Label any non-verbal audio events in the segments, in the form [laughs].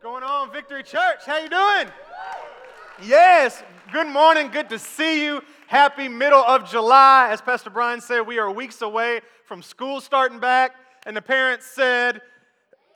What's going on, Victory Church? How you doing? Yes, good morning. Good to see you. Happy middle of July. As Pastor Brian said, we are weeks away from school starting back, and the parents said,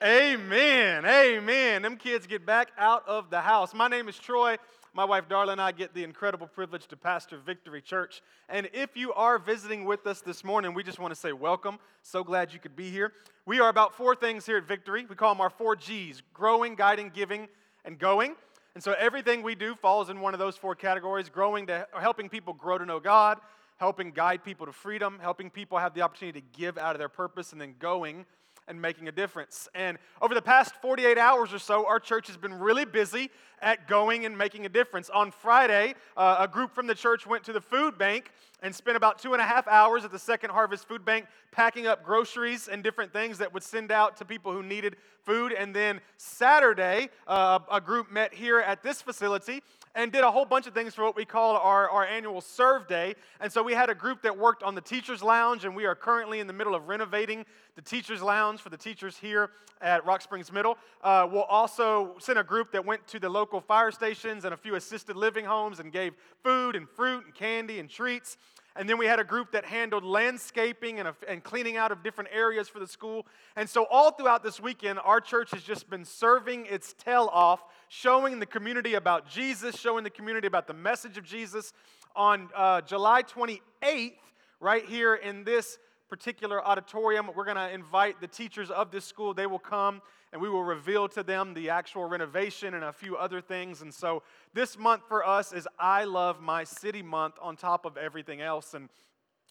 Amen. Amen. Them kids get back out of the house. My name is Troy. My wife Darla and I get the incredible privilege to pastor Victory Church. And if you are visiting with us this morning, we just want to say welcome. So glad you could be here. We are about four things here at Victory. We call them our four G's growing, guiding, giving, and going. And so everything we do falls in one of those four categories growing to helping people grow to know God, helping guide people to freedom, helping people have the opportunity to give out of their purpose, and then going and making a difference. And over the past 48 hours or so, our church has been really busy at going and making a difference. On Friday, uh, a group from the church went to the food bank and spent about two and a half hours at the Second Harvest Food Bank packing up groceries and different things that would send out to people who needed food. And then Saturday, uh, a group met here at this facility and did a whole bunch of things for what we call our, our annual serve day. And so we had a group that worked on the teacher's lounge, and we are currently in the middle of renovating the teacher's lounge for the teachers here at Rock Springs Middle. Uh, we'll also send a group that went to the local fire stations and a few assisted living homes and gave food and fruit and candy and treats. And then we had a group that handled landscaping and, and cleaning out of different areas for the school. And so, all throughout this weekend, our church has just been serving its tail off, showing the community about Jesus, showing the community about the message of Jesus. On uh, July 28th, right here in this particular auditorium, we're going to invite the teachers of this school. They will come and we will reveal to them the actual renovation and a few other things. And so this month for us is I Love My City month on top of everything else. And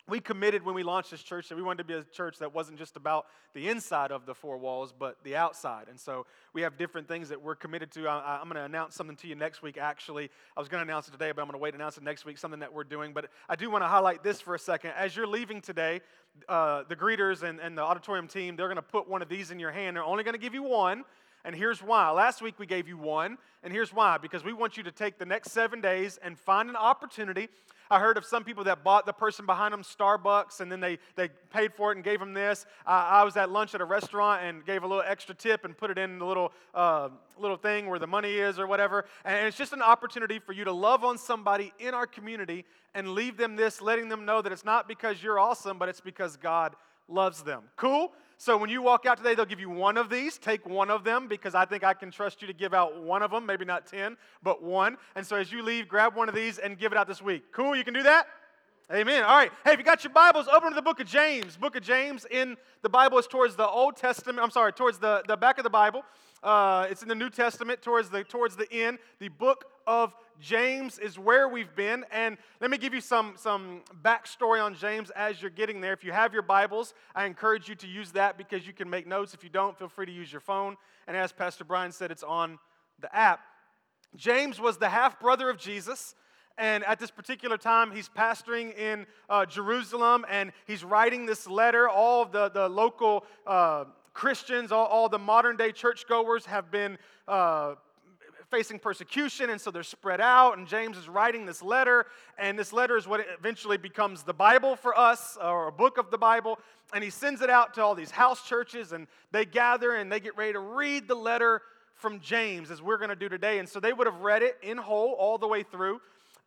we committed when we launched this church that we wanted to be a church that wasn't just about the inside of the four walls, but the outside. And so we have different things that we're committed to. I, am going to announce something to you next week, actually. I was going to announce it today, but I'm going to wait and announce it next week, something that we're doing. But I do want to highlight this for a second. As you're leaving today, uh, the greeters and, and the auditorium team, they're going to put one of these in your hand. They're only going to give you one. And here's why. Last week we gave you one, and here's why. Because we want you to take the next seven days and find an opportunity. I heard of some people that bought the person behind them Starbucks and then they, they paid for it and gave them this. Uh, I was at lunch at a restaurant and gave a little extra tip and put it in the little, uh, little thing where the money is or whatever. And it's just an opportunity for you to love on somebody in our community and leave them this, letting them know that it's not because you're awesome, but it's because God loves them. Cool? So when you walk out today, they'll give you one of these. Take one of them because I think I can trust you to give out one of them, maybe not 10, but one. And so as you leave, grab one of these and give it out this week. Cool? You can do that? Amen. All right. Hey, if you got your Bibles, open to the book of James. Book of James in the Bible is towards the Old Testament. I'm sorry, towards the, the back of the Bible. Uh, it's in the New Testament towards the towards the end. The book of James is where we've been. And let me give you some, some backstory on James as you're getting there. If you have your Bibles, I encourage you to use that because you can make notes. If you don't, feel free to use your phone. And as Pastor Brian said, it's on the app. James was the half brother of Jesus. And at this particular time, he's pastoring in uh, Jerusalem and he's writing this letter. All the, the local uh, Christians, all, all, the modern day churchgoers have been uh, facing persecution, and so they're spread out. And James is writing this letter, and this letter is what eventually becomes the Bible for us, or a book of the Bible. And he sends it out to all these house churches, and they gather and they get ready to read the letter from James, as we're going to do today. And so they would have read it in whole all the way through.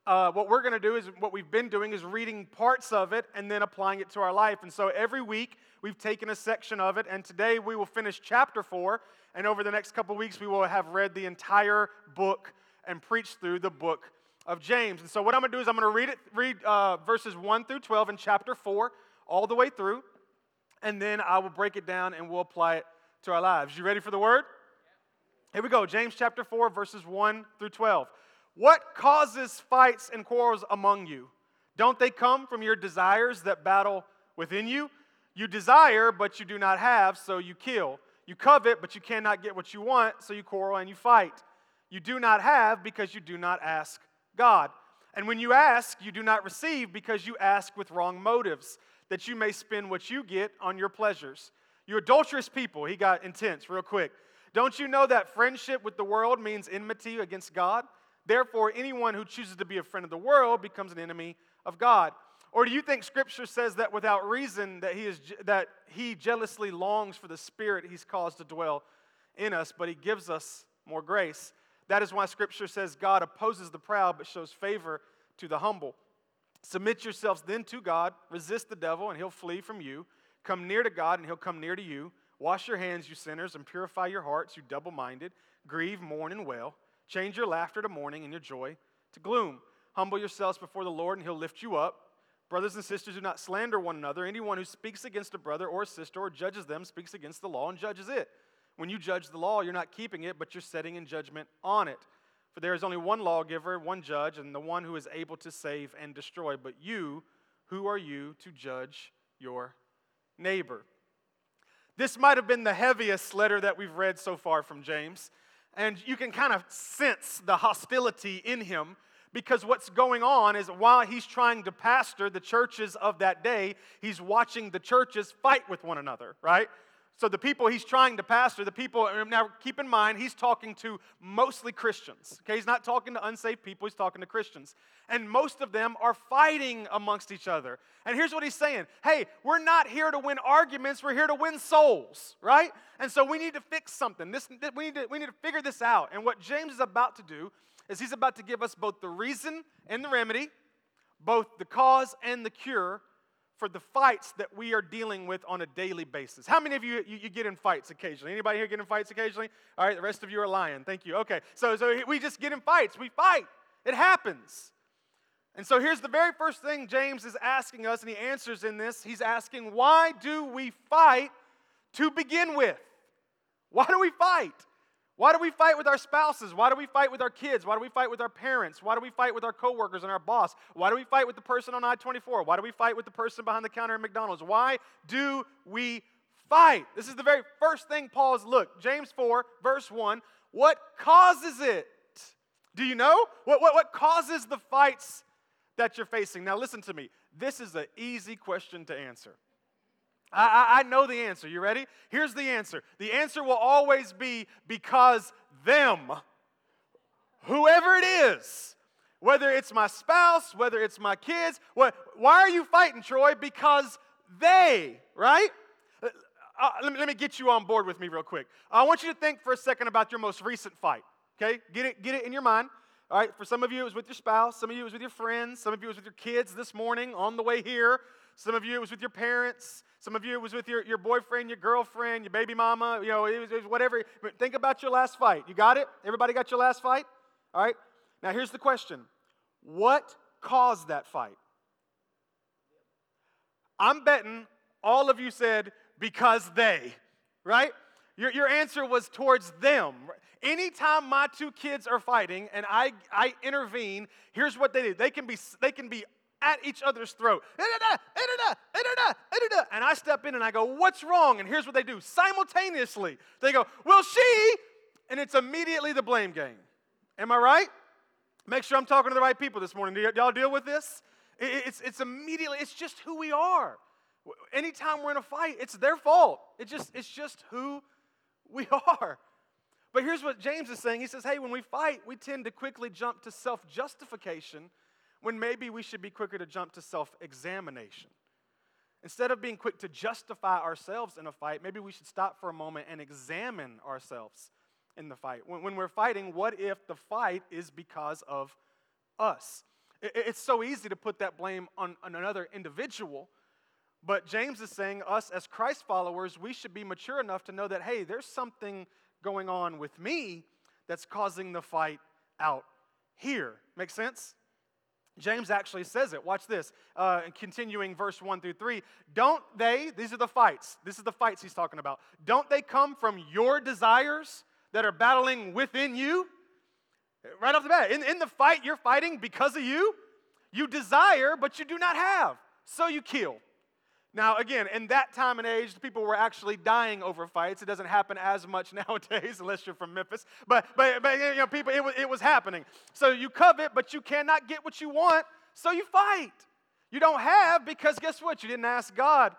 Uh, what we're going to do is what we've been doing is reading parts of it and then applying it to our life. And so every week we've taken a section of it, and today we will finish chapter four. And over the next couple weeks, we will have read the entire book and preached through the book of James. And so what I'm going to do is I'm going to read it, read uh, verses one through twelve in chapter four all the way through, and then I will break it down and we'll apply it to our lives. You ready for the word? Here we go. James chapter four, verses one through twelve. What causes fights and quarrels among you? Don't they come from your desires that battle within you? You desire, but you do not have, so you kill. You covet, but you cannot get what you want, so you quarrel and you fight. You do not have because you do not ask God. And when you ask, you do not receive because you ask with wrong motives, that you may spend what you get on your pleasures. You adulterous people, he got intense real quick. Don't you know that friendship with the world means enmity against God? Therefore, anyone who chooses to be a friend of the world becomes an enemy of God. Or do you think Scripture says that without reason that he, is, that he jealously longs for the Spirit he's caused to dwell in us, but he gives us more grace. That is why Scripture says God opposes the proud but shows favor to the humble. Submit yourselves then to God, resist the devil, and he'll flee from you. Come near to God, and he'll come near to you. Wash your hands, you sinners, and purify your hearts, you double minded. Grieve, mourn, and wail. Change your laughter to mourning and your joy to gloom. Humble yourselves before the Lord, and he'll lift you up. Brothers and sisters, do not slander one another. Anyone who speaks against a brother or a sister or judges them speaks against the law and judges it. When you judge the law, you're not keeping it, but you're setting in judgment on it. For there is only one lawgiver, one judge, and the one who is able to save and destroy. But you, who are you to judge your neighbor? This might have been the heaviest letter that we've read so far from James. And you can kind of sense the hostility in him because what's going on is while he's trying to pastor the churches of that day, he's watching the churches fight with one another, right? So the people he's trying to pastor, the people, now keep in mind, he's talking to mostly Christians. Okay, he's not talking to unsaved people, he's talking to Christians. And most of them are fighting amongst each other. And here's what he's saying Hey, we're not here to win arguments, we're here to win souls, right? And so we need to fix something. This, we, need to, we need to figure this out. And what James is about to do is he's about to give us both the reason and the remedy, both the cause and the cure for the fights that we are dealing with on a daily basis. How many of you, you, you, get in fights occasionally? Anybody here get in fights occasionally? All right, the rest of you are lying. Thank you. Okay, so, so we just get in fights. We fight. It happens. And so here's the very first thing James is asking us, and he answers in this. He's asking, why do we fight to begin with? Why do we fight? Why do we fight with our spouses? Why do we fight with our kids? Why do we fight with our parents? Why do we fight with our coworkers and our boss? Why do we fight with the person on I 24? Why do we fight with the person behind the counter at McDonald's? Why do we fight? This is the very first thing Paul is look, James 4, verse 1. What causes it? Do you know? What, what, what causes the fights that you're facing? Now, listen to me. This is an easy question to answer. I, I, know the answer. You ready? Here's the answer the answer will always be because them, whoever it is, whether it's my spouse, whether it's my kids, what, why are you fighting, Troy? Because they, right? Uh, uh, let, me, let me get you on board with me real quick. I want you to think for a second about your most recent fight. Okay? Get it, get it in your mind. All right, for some of you, it was with your spouse. Some of you, it was with your friends. Some of you, it was with your kids this morning on the way here. Some of you, it was with your parents. Some of you, it was with your, your boyfriend, your girlfriend, your baby mama, you know, it was, it was whatever. Think about your last fight. You got it? Everybody got your last fight? All right. Now, here's the question What caused that fight? I'm betting all of you said, because they, right? Your, your answer was towards them. Anytime my two kids are fighting and I, I intervene, here's what they do. They can be, they can be at each other's throat. And I step in and I go, What's wrong? And here's what they do simultaneously. They go, Well, she, and it's immediately the blame game. Am I right? Make sure I'm talking to the right people this morning. Do y'all deal with this? It's, it's immediately, it's just who we are. Anytime we're in a fight, it's their fault. It just, it's just who we [laughs] are. But here's what James is saying. He says, hey, when we fight, we tend to quickly jump to self justification when maybe we should be quicker to jump to self examination. Instead of being quick to justify ourselves in a fight, maybe we should stop for a moment and examine ourselves in the fight. When, when we're fighting, what if the fight is because of us? It, it's so easy to put that blame on, on another individual. But James is saying, us as Christ followers, we should be mature enough to know that, hey, there's something going on with me that's causing the fight out here. Make sense? James actually says it. Watch this. Uh, continuing verse 1 through 3. Don't they, these are the fights, this is the fights he's talking about. Don't they come from your desires that are battling within you? Right off the bat. In, in the fight you're fighting because of you, you desire, but you do not have. So you kill. Now, again, in that time and age, people were actually dying over fights. It doesn't happen as much [laughs] nowadays, unless you're from Memphis. But, but, but you know, people, it was, it was happening. So you covet, but you cannot get what you want, so you fight. You don't have because guess what? You didn't ask God.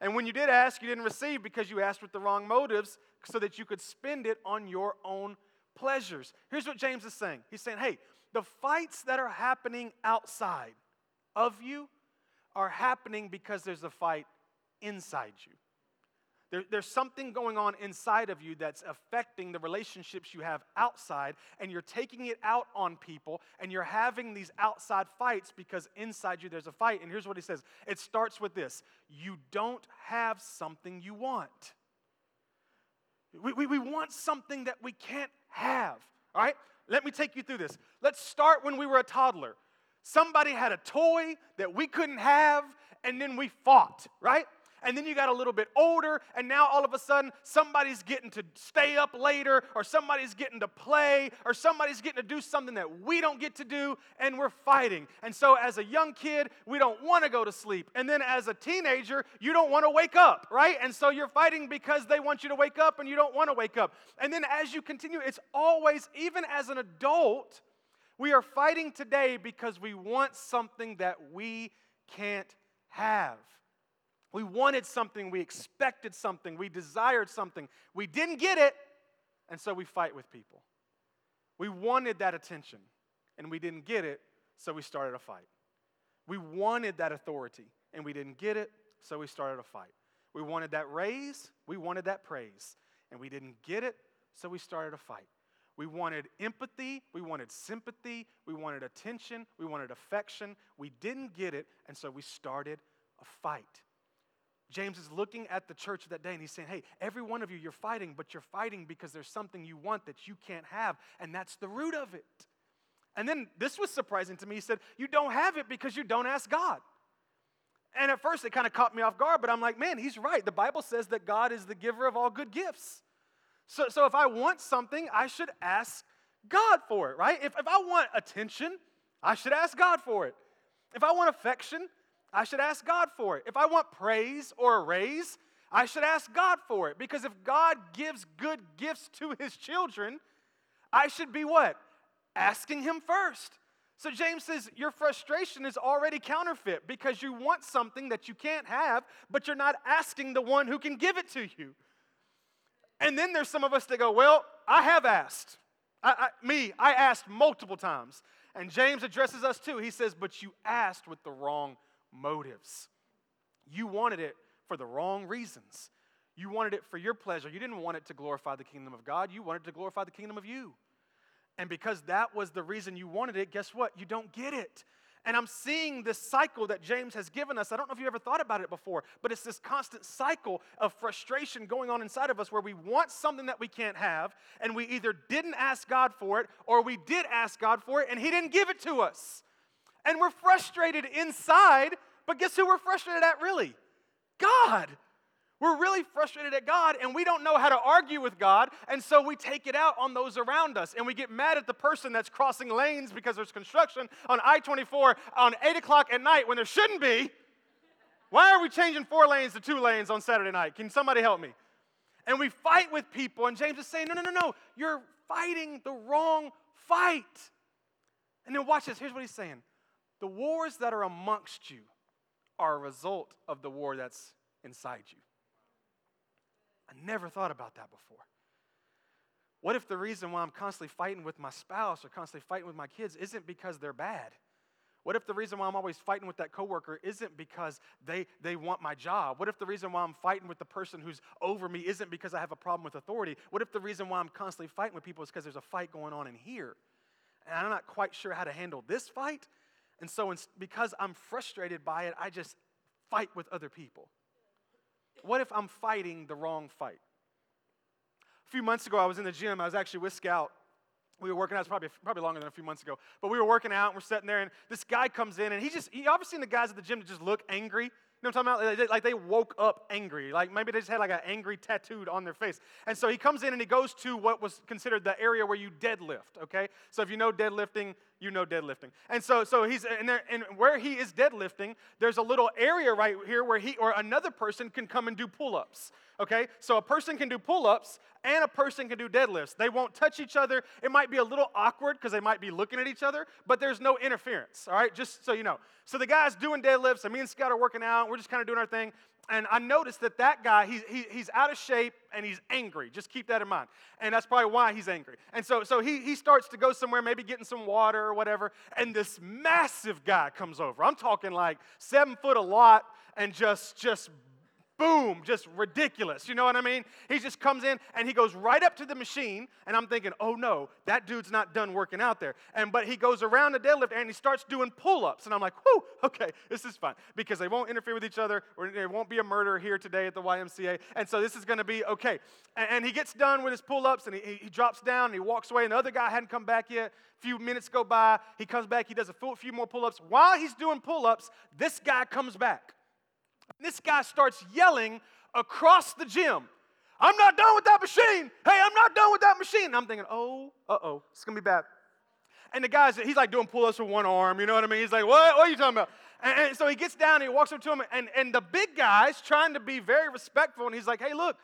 And when you did ask, you didn't receive because you asked with the wrong motives so that you could spend it on your own pleasures. Here's what James is saying He's saying, hey, the fights that are happening outside of you are happening because there's a fight inside you. There, there's something going on inside of you that's affecting the relationships you have outside, and you're taking it out on people, and you're having these outside fights because inside you there's a fight. And here's what he says it starts with this you don't have something you want. We, we, we want something that we can't have. All right? Let me take you through this. Let's start when we were a toddler. Somebody had a toy that we couldn't have, and then we fought, right? and then you got a little bit older, and now all of a sudden somebody's getting to stay up later, or somebody's getting to play, or somebody's getting to do something that we don't get to do, and we're fighting. And so, as a young kid, we don't want to go to sleep. And then, as a teenager, you don't want to wake up, right? And so, you're fighting because they want you to wake up, and you don't want to wake up. And then, as you continue, it's always, even as an adult, we are fighting today because we want something that we can't have. We wanted something, we expected something, we desired something. We didn't get it, and so we fight with people. We wanted that attention, and we didn't get it, so we started a fight. We wanted that authority, and we didn't get it, so we started a fight. We wanted that raise, we wanted that praise, and we didn't get it, so we started a fight. We wanted empathy, we wanted sympathy, we wanted attention, we wanted affection. We didn't get it, and so we started a fight. James is looking at the church that day and he's saying, Hey, every one of you, you're fighting, but you're fighting because there's something you want that you can't have, and that's the root of it. And then this was surprising to me. He said, You don't have it because you don't ask God. And at first it kind of caught me off guard, but I'm like, Man, he's right. The Bible says that God is the giver of all good gifts. So, so if I want something, I should ask God for it, right? If, if I want attention, I should ask God for it. If I want affection, I should ask God for it. If I want praise or a raise, I should ask God for it. Because if God gives good gifts to his children, I should be what? Asking him first. So James says, Your frustration is already counterfeit because you want something that you can't have, but you're not asking the one who can give it to you. And then there's some of us that go, Well, I have asked. I, I, me, I asked multiple times. And James addresses us too. He says, But you asked with the wrong motives. You wanted it for the wrong reasons. You wanted it for your pleasure. You didn't want it to glorify the kingdom of God. You wanted to glorify the kingdom of you. And because that was the reason you wanted it, guess what? You don't get it. And I'm seeing this cycle that James has given us. I don't know if you ever thought about it before, but it's this constant cycle of frustration going on inside of us where we want something that we can't have, and we either didn't ask God for it or we did ask God for it and He didn't give it to us. And we're frustrated inside, but guess who we're frustrated at really? God. We're really frustrated at God and we don't know how to argue with God, and so we take it out on those around us. And we get mad at the person that's crossing lanes because there's construction on I 24 on 8 o'clock at night when there shouldn't be. Why are we changing four lanes to two lanes on Saturday night? Can somebody help me? And we fight with people, and James is saying, No, no, no, no, you're fighting the wrong fight. And then watch this. Here's what he's saying the wars that are amongst you are a result of the war that's inside you. I never thought about that before. What if the reason why I'm constantly fighting with my spouse or constantly fighting with my kids isn't because they're bad? What if the reason why I'm always fighting with that coworker isn't because they, they want my job? What if the reason why I'm fighting with the person who's over me isn't because I have a problem with authority? What if the reason why I'm constantly fighting with people is because there's a fight going on in here? And I'm not quite sure how to handle this fight, and so, because I'm frustrated by it, I just fight with other people. What if I'm fighting the wrong fight? A few months ago, I was in the gym. I was actually with Scout. We were working out, probably, probably longer than a few months ago, but we were working out and we're sitting there, and this guy comes in, and he just, he obviously seen the guys at the gym that just look angry. You know what I'm talking about? Like they woke up angry. Like maybe they just had like an angry tattooed on their face. And so he comes in and he goes to what was considered the area where you deadlift, okay? So if you know deadlifting, you know deadlifting. And so, so he's in there, and where he is deadlifting, there's a little area right here where he or another person can come and do pull-ups. Okay? So a person can do pull-ups and a person can do deadlifts. They won't touch each other. It might be a little awkward because they might be looking at each other, but there's no interference. All right, just so you know. So the guy's doing deadlifts, and me and Scott are working out. We're just kind of doing our thing and I noticed that that guy, he, he, he's out of shape and he's angry. Just keep that in mind. And that's probably why he's angry. And so, so he, he starts to go somewhere, maybe getting some water or whatever, and this massive guy comes over. I'm talking like seven foot a lot and just, just boom, just ridiculous. You know what I mean? He just comes in and he goes right up to the machine, and I'm thinking, oh no, that dude's not done working out there. And but he goes around the deadlift and he starts doing pull-ups, and I'm like, whoo, okay, this is fun because they won't interfere with each other, or there won't be a murder here today at the YMCA, and so this is going to be okay. And, and, he gets done with his pull-ups, and he, he drops down and he walks away, and the other guy hadn't come back yet. A few minutes go by, he comes back, he does a few more pull-ups. While he's doing pull-ups, this guy comes back. This guy starts yelling across the gym. I'm not done with that machine. Hey, I'm not done with that machine. And I'm thinking, oh, uh oh, it's gonna be bad. And the guy's, he's like doing pull ups with one arm, you know what I mean? He's like, what, what are you talking about? And, and so he gets down and he walks up to him, and, and the big guy's trying to be very respectful, and he's like, hey, look,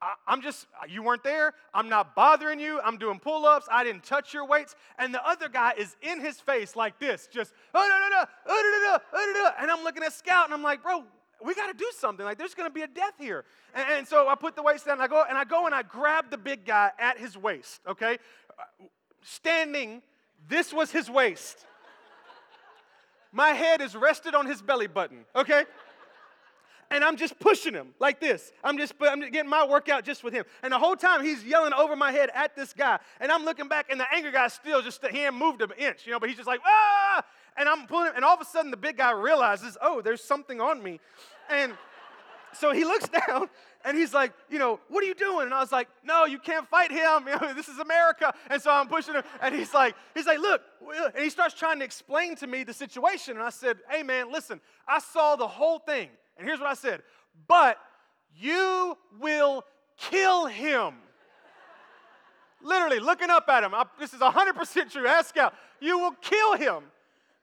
I, I'm just, you weren't there. I'm not bothering you. I'm doing pull ups. I didn't touch your weights. And the other guy is in his face like this, just, oh, no, no, no, oh, no, no, oh, no, no. And I'm looking at Scout and I'm like, bro, we got to do something. Like there's going to be a death here. And, and, so I put the waist down and I go and I go and I grab the big guy at his waist, okay? Standing, this was his waist. My head is rested on his belly button, okay? and I'm just pushing him like this. I'm just I'm getting my workout just with him. And the whole time he's yelling over my head at this guy. And I'm looking back, and the anger guy still just he ain't moved an inch, you know. But he's just like ah, and I'm pulling him, and all of a sudden the big guy realizes, oh, there's something on me, and so he looks [laughs] down and he's like, you know, what are you doing? And I was like, no, you can't fight him. [laughs] You know, this is America. And so I'm pushing him. And he's like, he's like, look. And he starts trying to explain to me the situation. And I said, hey man, listen, I saw the whole thing. And here's what I said, but you will kill him. Literally looking up at him. I, this is 100% true. Ask out. You will kill him.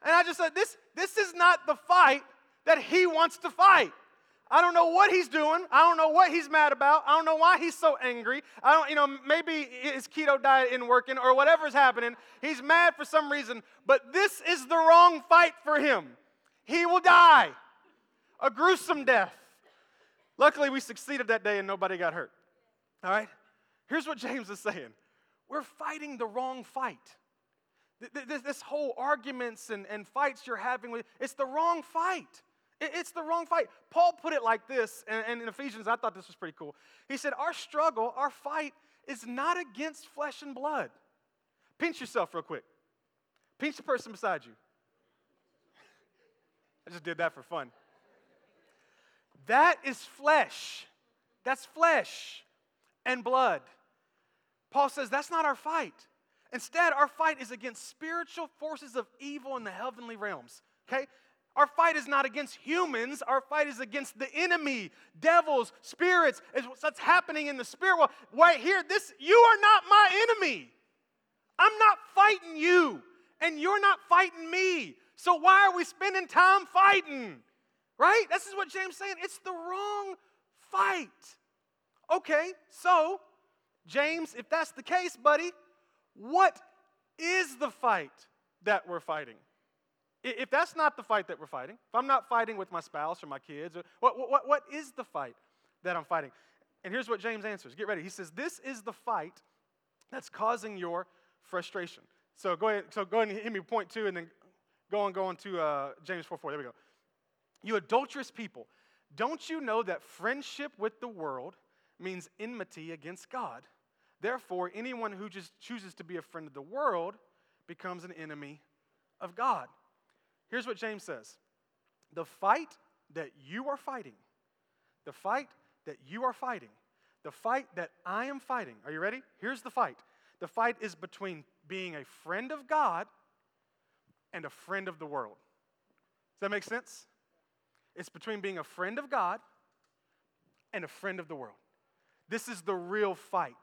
And I just said, this, this is not the fight that he wants to fight. I don't know what he's doing. I don't know what he's mad about. I don't know why he's so angry. I don't, you know, maybe his keto diet isn't working or whatever's happening. He's mad for some reason, but this is the wrong fight for him. He will die a gruesome death. Luckily, we succeeded that day and nobody got hurt. All right? Here's what James is saying we're fighting the wrong fight. This whole arguments and, and fights you're having with, it's the wrong fight. It's the wrong fight. Paul put it like this, and in Ephesians, I thought this was pretty cool. He said, Our struggle, our fight, is not against flesh and blood. Pinch yourself real quick. Pinch the person beside you. [laughs] I just did that for fun. That is flesh. That's flesh and blood. Paul says that's not our fight. Instead, our fight is against spiritual forces of evil in the heavenly realms. Okay? Our fight is not against humans. Our fight is against the enemy, devils, spirits. It's what's happening in the spirit world. Right here, this you are not my enemy. I'm not fighting you, and you're not fighting me. So why are we spending time fighting? Right? This is what James saying. It's the wrong fight. Okay, so James, if that's the case, buddy, what is the fight that we're fighting? If that's not the fight that we're fighting, if I'm not fighting with my spouse or my kids, what, what, what is the fight that I'm fighting? And here's what James answers. Get ready. He says, This is the fight that's causing your frustration. So go ahead, so go ahead and hit me point two and then go on, go on to uh, James 4 4. There we go. You adulterous people, don't you know that friendship with the world means enmity against God? Therefore, anyone who just chooses to be a friend of the world becomes an enemy of God. Here's what James says The fight that you are fighting, the fight that you are fighting, the fight that I am fighting, are you ready? Here's the fight. The fight is between being a friend of God and a friend of the world. Does that make sense? It's between being a friend of God and a friend of the world. This is the real fight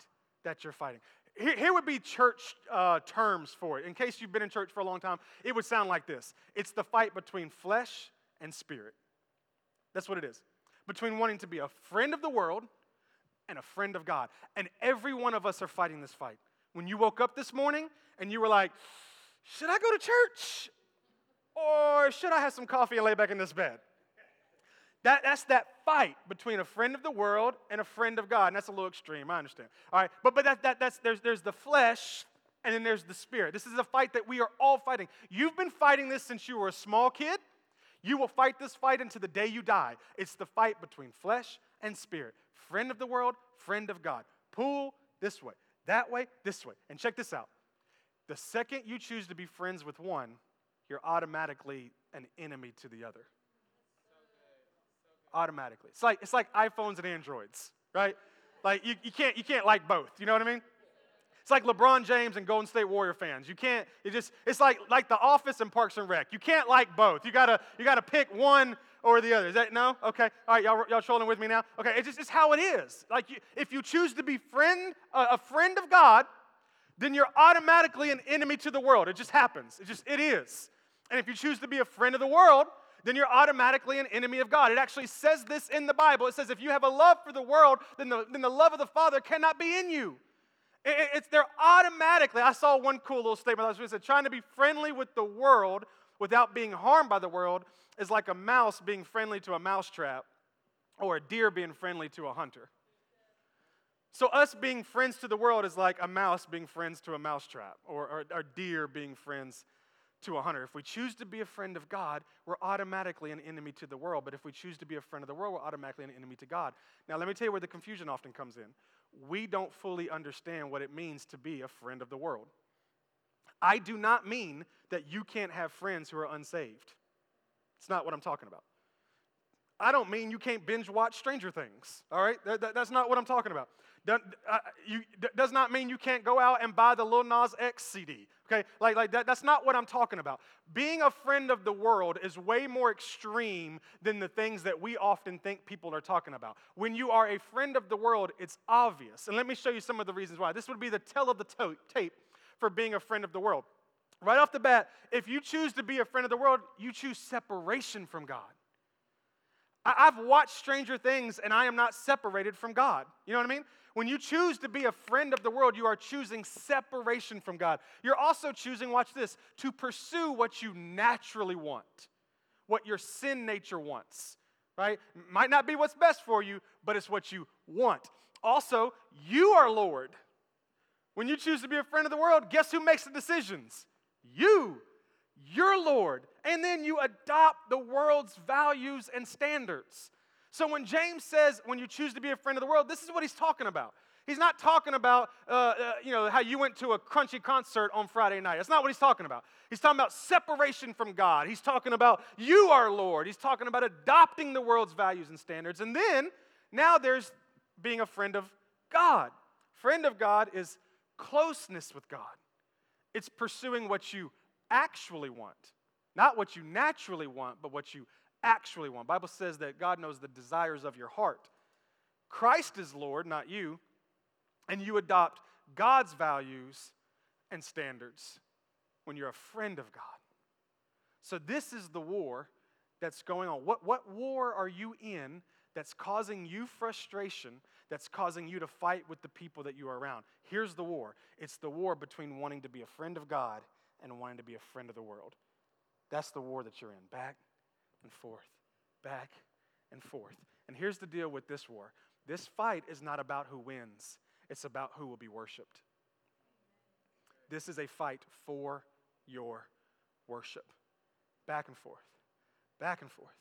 that you're fighting. Here, here would be church uh, terms for it. In case you've been in church for a long time, it would sound like this it's the fight between flesh and spirit. That's what it is. Between wanting to be a friend of the world and a friend of God. And every one of us are fighting this fight. When you woke up this morning and you were like, should I go to church? Or should I have some coffee and lay back in this bed? That, that's that fight between a friend of the world and a friend of God. And that's a little extreme, I understand. All right, but, but that, that, that's, there's, there's the flesh and then there's the spirit. This is a fight that we are all fighting. You've been fighting this since you were a small kid. You will fight this fight until the day you die. It's the fight between flesh and spirit. Friend of the world, friend of God. Pull this way, that way, this way. And check this out. The second you choose to be friends with one, you're automatically an enemy to the other. Automatically. It's like, it's like iPhones and Androids, right? Like you, you, can't, you can't like both. You know what I mean? It's like LeBron James and Golden State Warrior fans. You can't, it just, it's like, like The Office and Parks and Rec. You can't like both. You gotta, you gotta pick one or the other. Is that, no? Okay. All right, y'all, y'all trolling with me now? Okay, it's just, it's how it is. Like, you, if you choose to be friend, uh, a friend of God, then you're automatically an enemy to the world. It just happens. It just, it is. And if you choose to be a friend of the world, then you're automatically an enemy of God. It actually says this in the Bible. It says, if you have a love for the world, then the, then the love of the Father cannot be in you. It, it's they're automatically. I saw one cool little statement last week. It said, trying to be friendly with the world without being harmed by the world is like a mouse being friendly to a mousetrap or a deer being friendly to a hunter. So, us being friends to the world is like a mouse being friends to a mousetrap or, or, or deer being friends to a hunter. If we choose to be a friend of God, we're automatically an enemy to the world. But if we choose to be a friend of the world, we're automatically an enemy to God. Now, let me tell you where the confusion often comes in. We don't fully understand what it means to be a friend of the world. I do not mean that you can't have friends who are unsaved. It's not what I'm talking about. I don't mean you can't binge watch Stranger Things, all right? That, that, that's not what I'm talking about. Uh, does not mean you can't go out and buy the Lil Nas X CD, okay? Like, like that, that's not what I'm talking about. Being a friend of the world is way more extreme than the things that we often think people are talking about. When you are a friend of the world, it's obvious. And let me show you some of the reasons why. This would be the tell of the to- tape for being a friend of the world. Right off the bat, if you choose to be a friend of the world, you choose separation from God. I've watched Stranger Things and I am not separated from God. You know what I mean? When you choose to be a friend of the world, you are choosing separation from God. You're also choosing, watch this, to pursue what you naturally want, what your sin nature wants, right? Might not be what's best for you, but it's what you want. Also, you are Lord. When you choose to be a friend of the world, guess who makes the decisions? You. You're Lord. And then you adopt the world's values and standards. So when James says, when you choose to be a friend of the world, this is what he's talking about. He's not talking about, uh, uh, you know, how you went to a crunchy concert on Friday night. That's not what he's talking about. He's talking about separation from God. He's talking about you are Lord. He's talking about adopting the world's values and standards. And then now there's being a friend of God. Friend of God is closeness with God. It's pursuing what you actually want, not what you naturally want, but what you actually want. Bible says that God knows the desires of your heart. Christ is Lord, not you, and you adopt God's values and standards when you're a friend of God. So this is the war that's going on. What, what war are you in that's causing you frustration, that's causing you to fight with the people that you are around? Here's the war it's the war between wanting to be a friend of God and wanting to be a friend of the world. That's the war that you're in. Back and forth, back and forth. And here's the deal with this war this fight is not about who wins, it's about who will be worshiped. This is a fight for your worship. Back and forth, back and forth,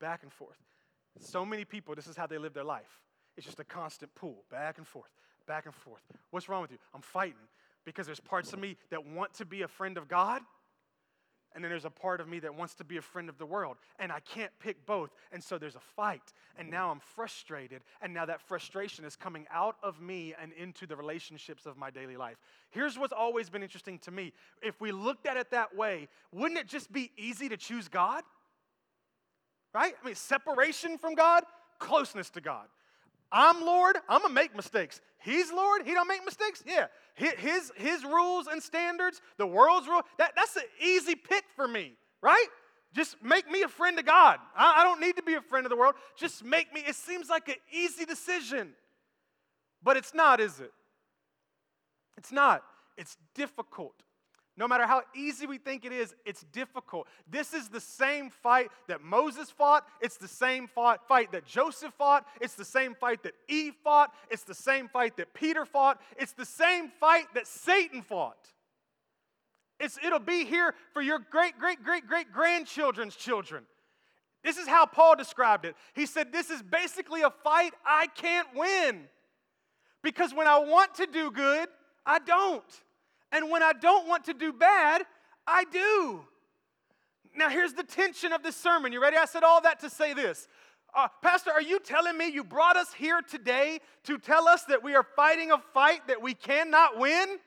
back and forth. So many people, this is how they live their life. It's just a constant pull, back and forth, back and forth. What's wrong with you? I'm fighting because there's parts of me that want to be a friend of God and then there's a part of me that wants to be a friend of the world, and I can't pick both. And so there's a fight, and now I'm frustrated, and now that frustration is coming out of me and into the relationships of my daily life. Here's what's always been interesting to me if we looked at it that way, wouldn't it just be easy to choose God? Right? I mean, separation from God, closeness to God. I'm Lord, I'm gonna make mistakes. He's Lord, he don't make mistakes? Yeah. His, his rules and standards, the world's rule, that, that's an easy pick for me, right? Just make me a friend of God. I, I don't need to be a friend of the world. Just make me, it seems like an easy decision. But it's not, is it? It's not. It's difficult. No matter how easy we think it is, it's difficult. This is the same fight that Moses fought. It's the same fight that Joseph fought. It's the same fight that Eve fought. It's the same fight that Peter fought. It's the same fight that Satan fought. It's, it'll be here for your great, great, great, great grandchildren's children. This is how Paul described it. He said, This is basically a fight I can't win. Because when I want to do good, I don't. And when I don't want to do bad, I do. Now, here's the tension of this sermon. You ready? I said all that to say this. Uh, Pastor, are you telling me you brought us here today to tell us that we are fighting a fight that we cannot win?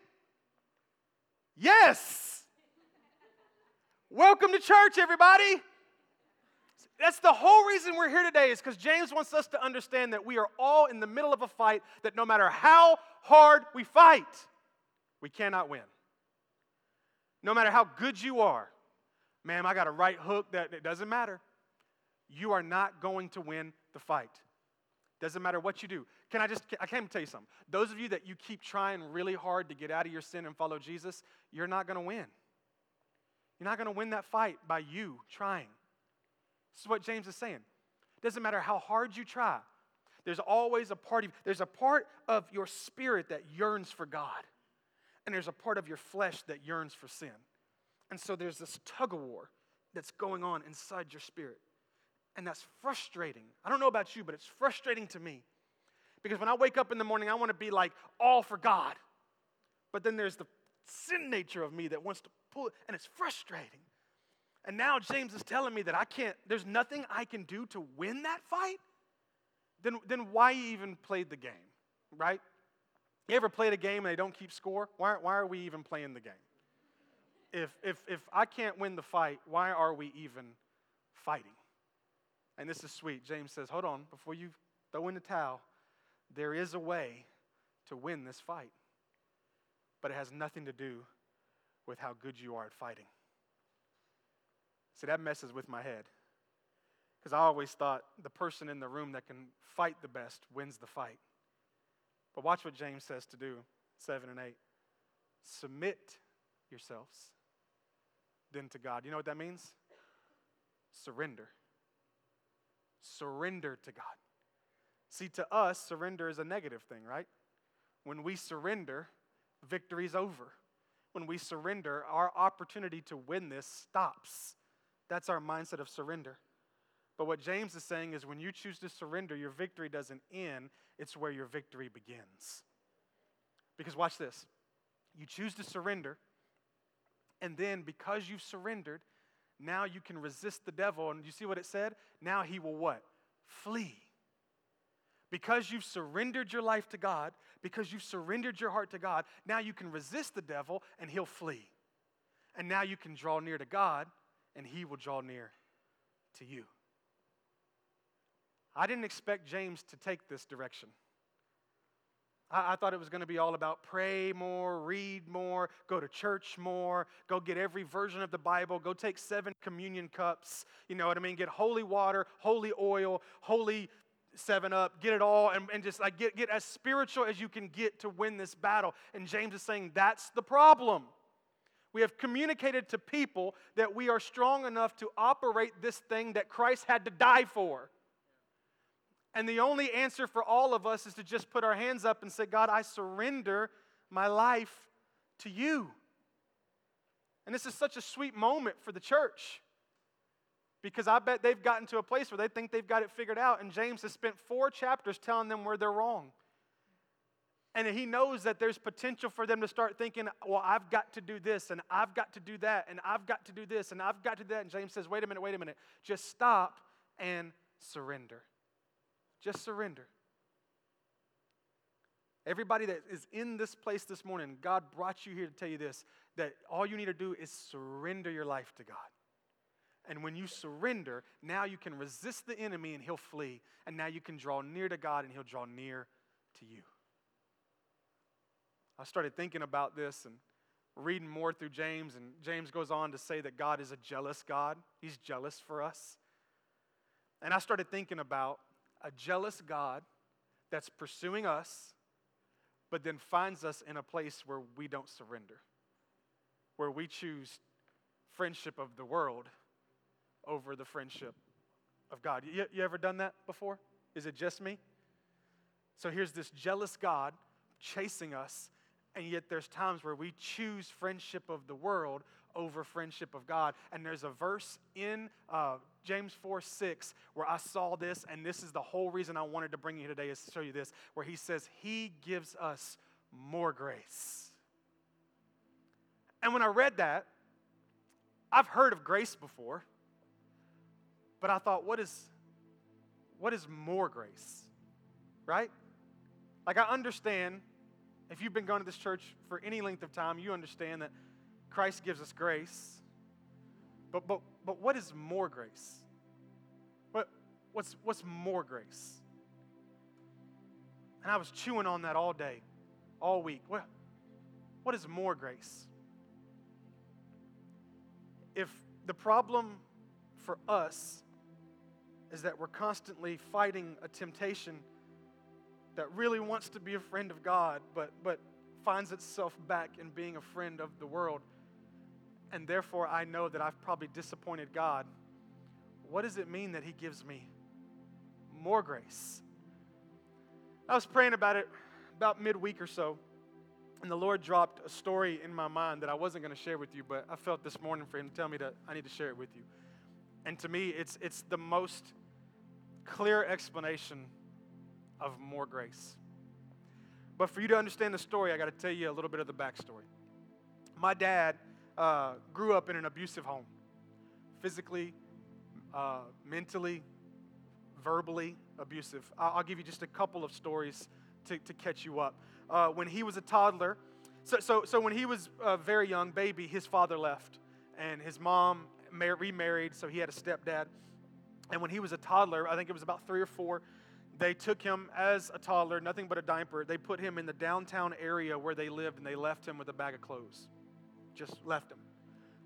Yes. Welcome to church, everybody. That's the whole reason we're here today, is because James wants us to understand that we are all in the middle of a fight that no matter how hard we fight, we cannot win. No matter how good you are, ma'am, I got a right hook that it doesn't matter. You are not going to win the fight. Doesn't matter what you do. Can I just, I can't tell you something. Those of you that you keep trying really hard to get out of your sin and follow Jesus, you're not going to win. You're not going to win that fight by you trying. This is what James is saying. Doesn't matter how hard you try, there's always a part of there's a part of your spirit that yearns for God. And there's a part of your flesh that yearns for sin. And so there's this tug of war that's going on inside your spirit. And that's frustrating. I don't know about you, but it's frustrating to me. Because when I wake up in the morning, I want to be like all for God. But then there's the sin nature of me that wants to pull and it's frustrating. And now James is telling me that I can't, there's nothing I can do to win that fight. Then, then why even played the game, right? You ever played a game and they don't keep score? Why, why are we even playing the game? If, if, if I can't win the fight, why are we even fighting? And this is sweet. James says, hold on, before you throw in the towel, there is a way to win this fight. But it has nothing to do with how good you are at fighting. See, that messes with my head. Because I always thought the person in the room that can fight the best wins the fight. But watch what James says to do 7 and 8. Submit yourselves then to God. You know what that means? Surrender. Surrender to God. See, to us, surrender is a negative thing, right? When we surrender, victory's over. When we surrender, our opportunity to win this stops. That's our mindset of surrender. But what James is saying is when you choose to surrender, your victory doesn't end, it's where your victory begins. Because watch this you choose to surrender, and then because you've surrendered, now you can resist the devil. And you see what it said? Now he will what? Flee. Because you've surrendered your life to God, because you've surrendered your heart to God, now you can resist the devil and he'll flee. And now you can draw near to God and he will draw near to you. I didn't expect James to take this direction. I, I thought it was going to be all about pray more, read more, go to church more, go get every version of the Bible, go take seven communion cups, you know what I mean? Get holy water, holy oil, holy seven up, get it all, and, and just like get, get as spiritual as you can get to win this battle. And James is saying that's the problem. We have communicated to people that we are strong enough to operate this thing that Christ had to die for. And the only answer for all of us is to just put our hands up and say, God, I surrender my life to you. And this is such a sweet moment for the church because I bet they've gotten to a place where they think they've got it figured out. And James has spent four chapters telling them where they're wrong. And he knows that there's potential for them to start thinking, well, I've got to do this, and I've got to do that, and I've got to do this, and I've got to do that. And James says, wait a minute, wait a minute. Just stop and surrender. Just surrender. Everybody that is in this place this morning, God brought you here to tell you this that all you need to do is surrender your life to God. And when you surrender, now you can resist the enemy and he'll flee. And now you can draw near to God and he'll draw near to you. I started thinking about this and reading more through James, and James goes on to say that God is a jealous God. He's jealous for us. And I started thinking about a jealous God that's pursuing us, but then finds us in a place where we don't surrender, where we choose friendship of the world over the friendship of God. You, you ever done that before? Is it just me? So here's this jealous God chasing us And yet, there's times where we choose friendship of the world over friendship of God. And there's a verse in uh, James 4 6 where I saw this, and this is the whole reason I wanted to bring you today is to show you this, where he says, He gives us more grace. And when I read that, I've heard of grace before, but I thought, what is, what is more grace? Right? Like, I understand, if you've been going to this church for any length of time, you understand that Christ gives us grace. But, but, but what is more grace? What, what's, what's more grace? And I was chewing on that all day, all week. What, what is more grace? If the problem for us is that we're constantly fighting a temptation that really wants to be a friend of God, but, but finds itself back in being a friend of the world, and therefore I know that I've probably disappointed God, what does it mean that He gives me more grace? I was praying about it about midweek or so, and the Lord dropped a story in my mind that I wasn't going to share with you, but I felt this morning for Him to tell me that I need to share it with you. And to me, it's, it's the most clear explanation of more grace. But for you to understand the story, I got to tell you a little bit of the backstory. My dad uh, grew up in an abusive home, physically, uh, mentally, verbally abusive. I'll, give you just a couple of stories to, to catch you up. Uh, when he was a toddler, so, so, so when he was a very young baby, his father left, and his mom mar- remarried, so he had a stepdad. And when he was a toddler, I think it was about three or four, they took him as a toddler, nothing but a diaper. They put him in the downtown area where they lived, and they left him with a bag of clothes. Just left him.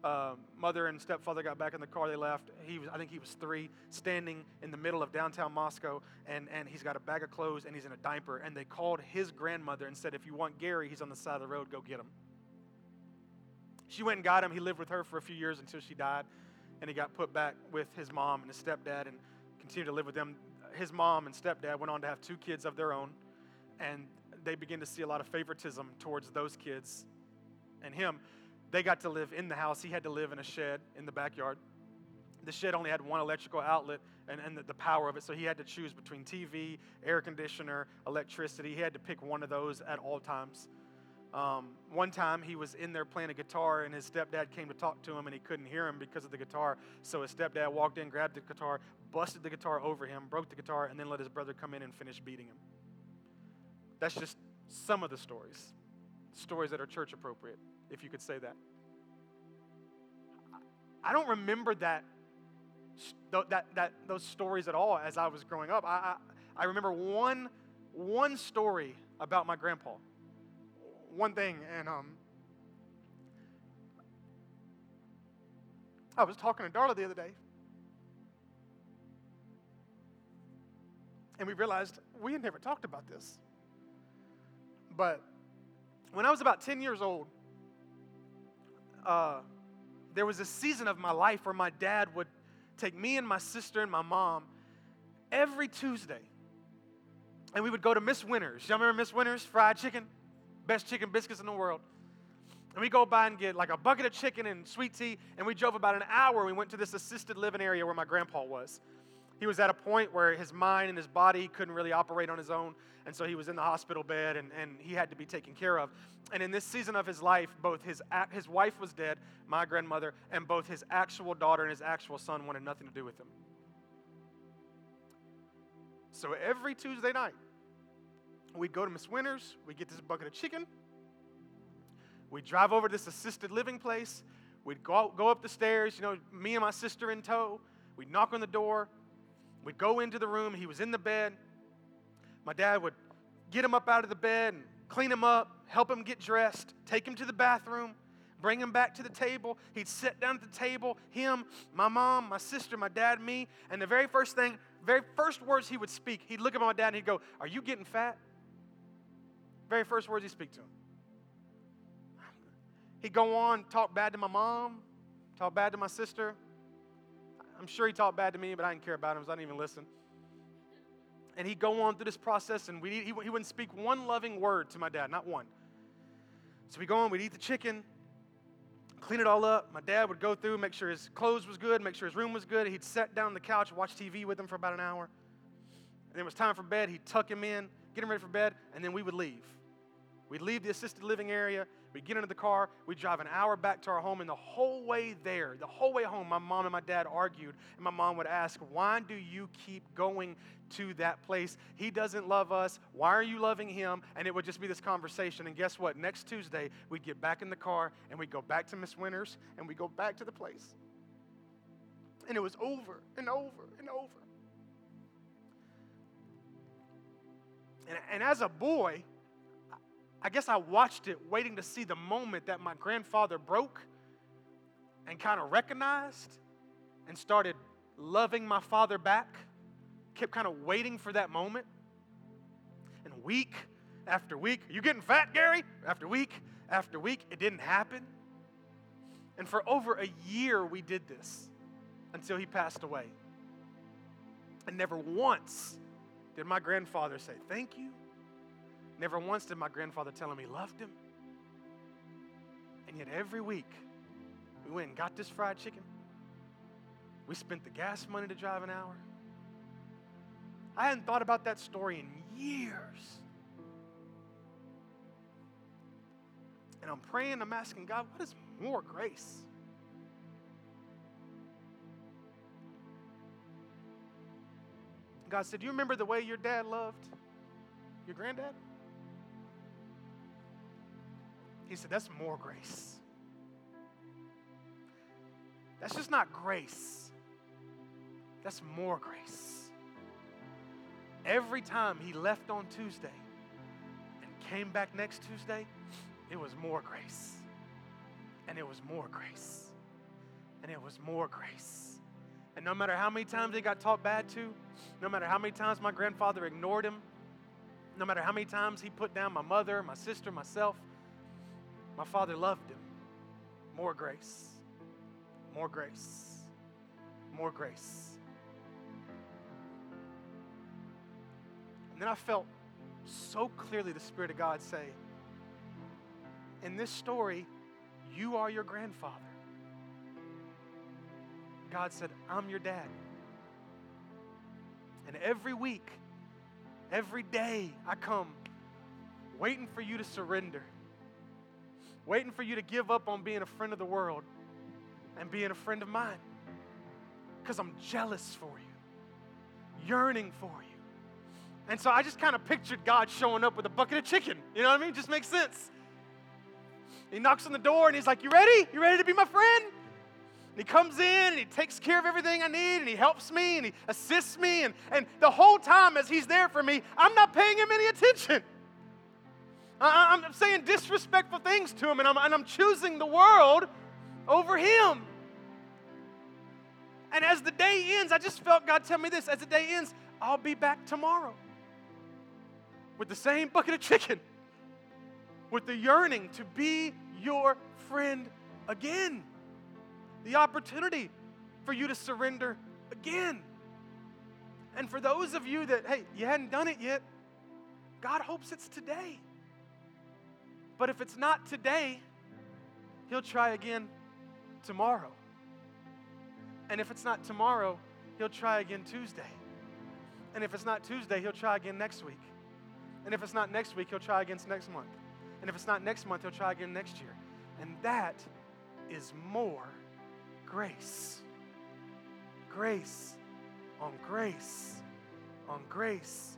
Uh, mother and stepfather got back in the car. They left. He was, I think he was three, standing in the middle of downtown Moscow, and, and he's got a bag of clothes and he's in a diaper. And they called his grandmother and said, "If you want Gary, he's on the side of the road. Go get him." She went and got him. He lived with her for a few years until she died, and he got put back with his mom and his stepdad, and continued to live with them his mom and stepdad went on to have two kids of their own, and they began to see a lot of favoritism towards those kids and him. They got to live in the house. He had to live in a shed in the backyard. The shed only had one electrical outlet and, and the, the power of it, so he had to choose between TV, air conditioner, electricity. He had to pick one of those at all times. Um, one time he was in there playing a guitar, and his stepdad came to talk to him, and he couldn't hear him because of the guitar. So his stepdad walked in, grabbed the guitar, busted the guitar over him, broke the guitar, and then let his brother come in and finish beating him. That's just some of the stories, stories that are church appropriate, if you could say that. I don't remember that, that, that those stories at all as I was growing up. I, I, I remember one, one story about my grandpa one thing, and um, I was talking to Darla the other day, and we realized we had never talked about this. But when I was about 10 years old, uh, there was a season of my life where my dad would take me and my sister and my mom every Tuesday, and we would go to Miss Winters. Y'all remember Miss Winters fried chicken? best chicken biscuits in the world. And we go by and get like a bucket of chicken and sweet tea, and we drove about an hour. We went to this assisted living area where my grandpa was. He was at a point where his mind and his body couldn't really operate on his own, and so he was in the hospital bed and, and he had to be taken care of. And in this season of his life, both his, his wife was dead, my grandmother, and both his actual daughter and his actual son wanted nothing to do with him. So every Tuesday night, We'd go to Miss Winters, we'd get this bucket of chicken, we'd drive over to this assisted living place, we'd go, go up the stairs, you know, me and my sister in tow, we'd knock on the door, we'd go into the room, he was in the bed. My dad would get him up out of the bed and clean him up, help him get dressed, take him to the bathroom, bring him back to the table. He'd sit down at the table, him, my mom, my sister, my dad, me, and the very first thing, very first words he would speak, he'd look at my dad and he'd go, Are you getting fat? Very first words he'd speak to him. He'd go on, talk bad to my mom, talk bad to my sister. I'm sure he talked bad to me, but I didn't care about him, so I didn't even listen. And he'd go on through this process, and we, he, he wouldn't speak one loving word to my dad, not one. So we'd go on, we'd eat the chicken, clean it all up. My dad would go through, make sure his clothes was good, make sure his room was good. He'd sit down on the couch, watch TV with him for about an hour. And then it was time for bed. He'd tuck him in, get him ready for bed, and then we would leave. We'd leave the assisted living area. We'd get into the car. We'd drive an hour back to our home. And the whole way there, the whole way home, my mom and my dad argued. And my mom would ask, Why do you keep going to that place? He doesn't love us. Why are you loving him? And it would just be this conversation. And guess what? Next Tuesday, we'd get back in the car and we'd go back to Miss Winters and we'd go back to the place. And it was over and over and over. And, and as a boy, I guess I watched it waiting to see the moment that my grandfather broke and kind of recognized and started loving my father back. Kept kind of waiting for that moment. And week after week, you getting fat, Gary? After week after week, it didn't happen. And for over a year, we did this until he passed away. And never once did my grandfather say, Thank you Never once did my grandfather tell him he loved him. And yet every week, we went and got this fried chicken. We spent the gas money to drive an hour. I hadn't thought about that story in years. And I'm praying, I'm asking God, what is more grace? God said, Do you remember the way your dad loved your granddad? He said, That's more grace. That's just not grace, that's more grace. Every time he left on Tuesday and came back next Tuesday, it was more grace. And it was more grace. And it was more grace. And no matter how many times he got talked bad to, no matter how many times my grandfather ignored him, no matter how many times he put down my mother, my sister, myself, my father loved him. More grace, more grace, more grace. And then I felt so clearly the Spirit of God say, In this story, you are your grandfather. God said, I'm your dad. And every week, every day, I come waiting for you to surrender waiting for you to give up on being a friend of the world and being a friend of mine. Because I'm jealous for you, yearning for you. And so I just kind of pictured God showing up with a bucket of chicken. You know what I mean? Just makes sense. He knocks on the door and he's like, You ready? You ready to be my friend? And he comes in and he takes care of everything I need and he helps me and he assists me. And, and the whole time as he's there for me, I'm not paying him any attention. I'm saying disrespectful things to him, and I'm, and I'm choosing the world over him. And as the day ends, I just felt God tell me this as the day ends, I'll be back tomorrow with the same bucket of chicken, with the yearning to be your friend again, the opportunity for you to surrender again. And for those of you that, hey, you hadn't done it yet, God hopes it's today. But if it's not today, he'll try again tomorrow. And if it's not tomorrow, he'll try again Tuesday. And if it's not Tuesday, he'll try again next week. And if it's not next week, he'll try again next month. And if it's not next month, he'll try again next year. And that is more grace. Grace on grace on grace.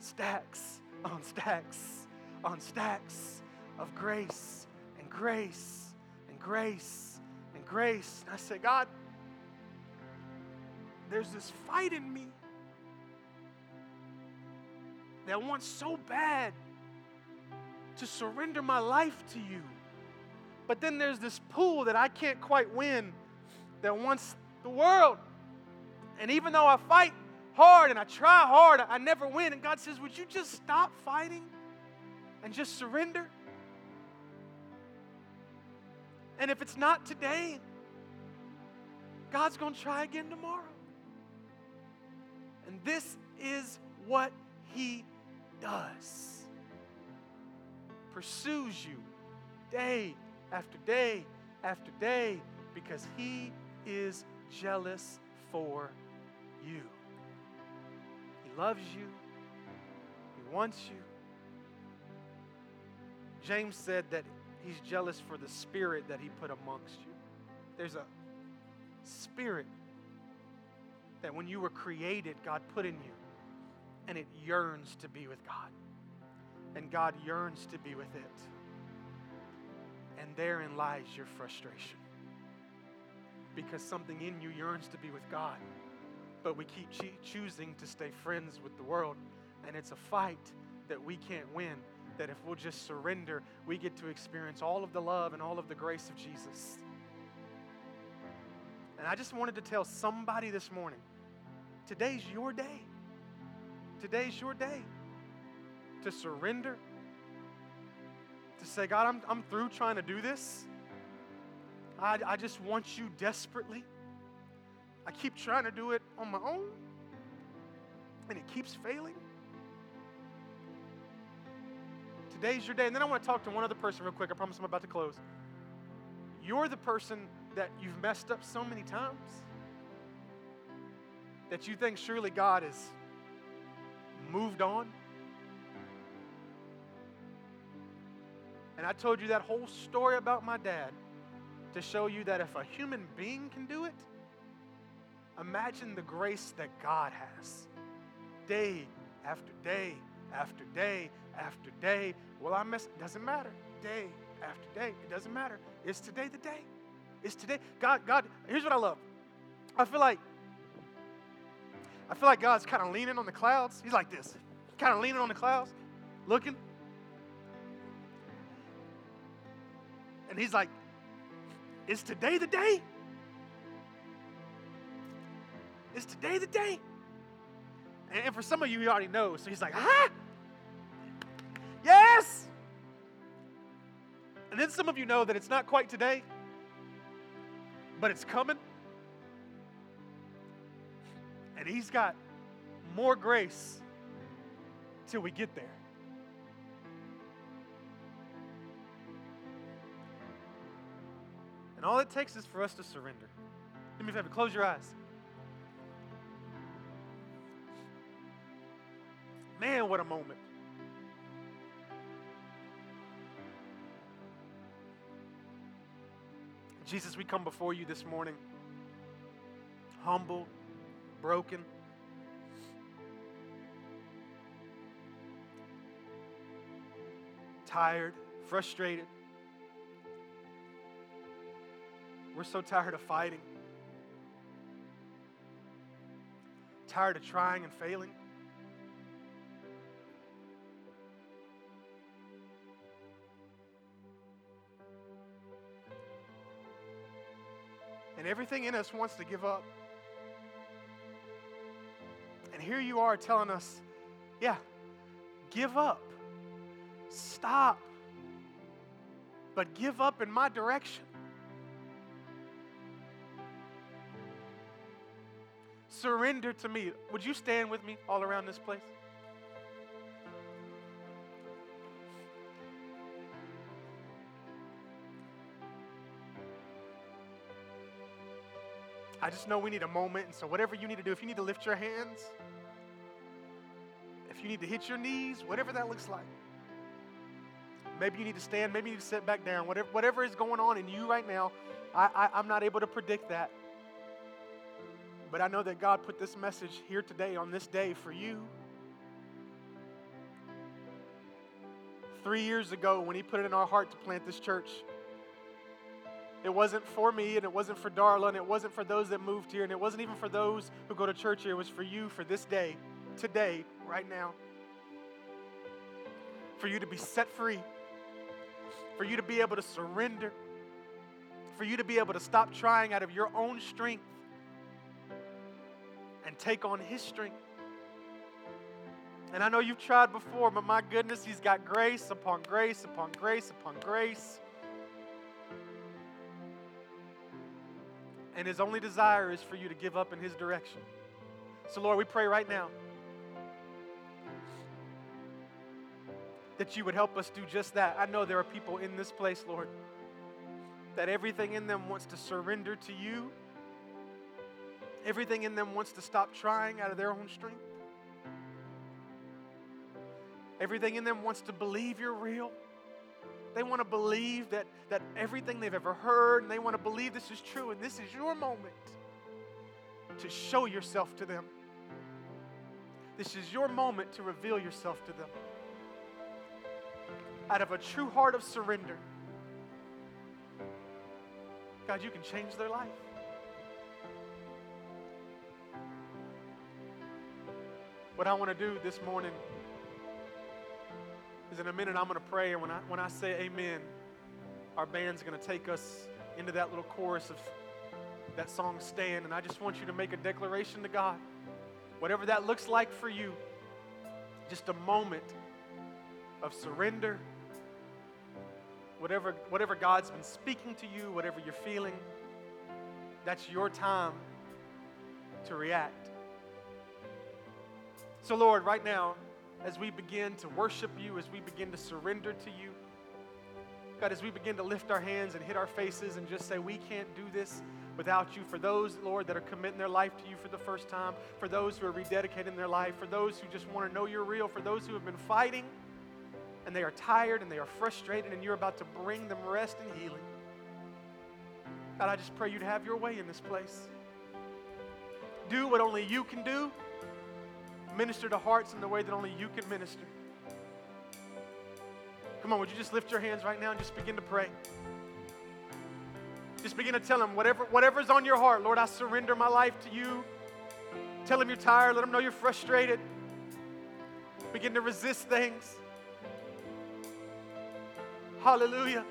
Stacks on stacks on stacks of grace and grace and grace and grace. And I said, God, there's this fight in me that wants so bad to surrender my life to you. But then there's this pool that I can't quite win that wants the world. And even though I fight hard and I try hard, I never win. And God says, Would you just stop fighting and just surrender? And if it's not today, God's going to try again tomorrow. And this is what He does pursues you day after day after day because He is jealous for you. He loves you, He wants you. James said that He's jealous for the spirit that He put amongst you. There's a spirit that when you were created, God put in you, and it yearns to be with God. And God yearns to be with it. And therein lies your frustration. Because something in you yearns to be with God, but we keep choosing to stay friends with the world. And it's a fight that we can't win. That if we'll just surrender, we get to experience all of the love and all of the grace of Jesus. And I just wanted to tell somebody this morning today's your day. Today's your day to surrender, to say, God, I'm, I'm through trying to do this. I, I just want you desperately. I keep trying to do it on my own, and it keeps failing. Today's your day. And then I want to talk to one other person real quick. I promise I'm about to close. You're the person that you've messed up so many times that you think surely God has moved on. And I told you that whole story about my dad to show you that if a human being can do it, imagine the grace that God has. Day after day after day after day. Well, I miss it. Doesn't matter. Day after day. It doesn't matter. It's today the day. It's today. God, God, here's what I love. I feel like I feel like God's kind of leaning on the clouds. He's like this, kind of leaning on the clouds, looking. And he's like, Is today the day? Is today the day? And for some of you, you already know. So he's like, Huh? Yes! And then some of you know that it's not quite today, but it's coming. And He's got more grace till we get there. And all it takes is for us to surrender. Do me a favor, close your eyes. Man, what a moment. Jesus, we come before you this morning, humble, broken. Tired, frustrated. We're so tired of fighting, tired of trying and failing. And everything in us wants to give up. And here you are telling us, yeah, give up. Stop. But give up in my direction. Surrender to me. Would you stand with me all around this place? I just know we need a moment. And so, whatever you need to do, if you need to lift your hands, if you need to hit your knees, whatever that looks like. Maybe you need to stand, maybe you need to sit back down. Whatever, whatever is going on in you right now, I, I, I'm not able to predict that. But I know that God put this message here today on this day for you. Three years ago, when He put it in our heart to plant this church, it wasn't for me, and it wasn't for Darla, and it wasn't for those that moved here, and it wasn't even for those who go to church here. It was for you for this day, today, right now. For you to be set free, for you to be able to surrender, for you to be able to stop trying out of your own strength and take on His strength. And I know you've tried before, but my goodness, He's got grace upon grace upon grace upon grace. And his only desire is for you to give up in his direction. So, Lord, we pray right now. that you would help us do just that. I know there are people in this place, Lord, that everything in them wants to surrender to you, everything in them wants to stop trying out of their own strength. Everything in them wants to believe you're real. They want to believe that, that everything they've ever heard, and they want to believe this is true, and this is your moment to show yourself to them. This is your moment to reveal yourself to them. Out of a true heart of surrender, God, you can change their life. What I want to do this morning is in a minute I'm going to pray, and when I, when I say amen, our band's going to take us into that little chorus of that song, Stand. And I just want you to make a declaration to God. Whatever that looks like for you, just a moment of surrender. Whatever, whatever God's been speaking to you, whatever you're feeling, that's your time to react. So, Lord, right now, as we begin to worship you, as we begin to surrender to you, God, as we begin to lift our hands and hit our faces and just say, We can't do this without you. For those, Lord, that are committing their life to you for the first time, for those who are rededicating their life, for those who just want to know you're real, for those who have been fighting and they are tired and they are frustrated and you're about to bring them rest and healing. God, I just pray you'd have your way in this place. Do what only you can do. Minister to hearts in the way that only you can minister. Come on, would you just lift your hands right now and just begin to pray? Just begin to tell him whatever, whatever's on your heart. Lord, I surrender my life to you. Tell him you're tired. Let him know you're frustrated. Begin to resist things. Hallelujah.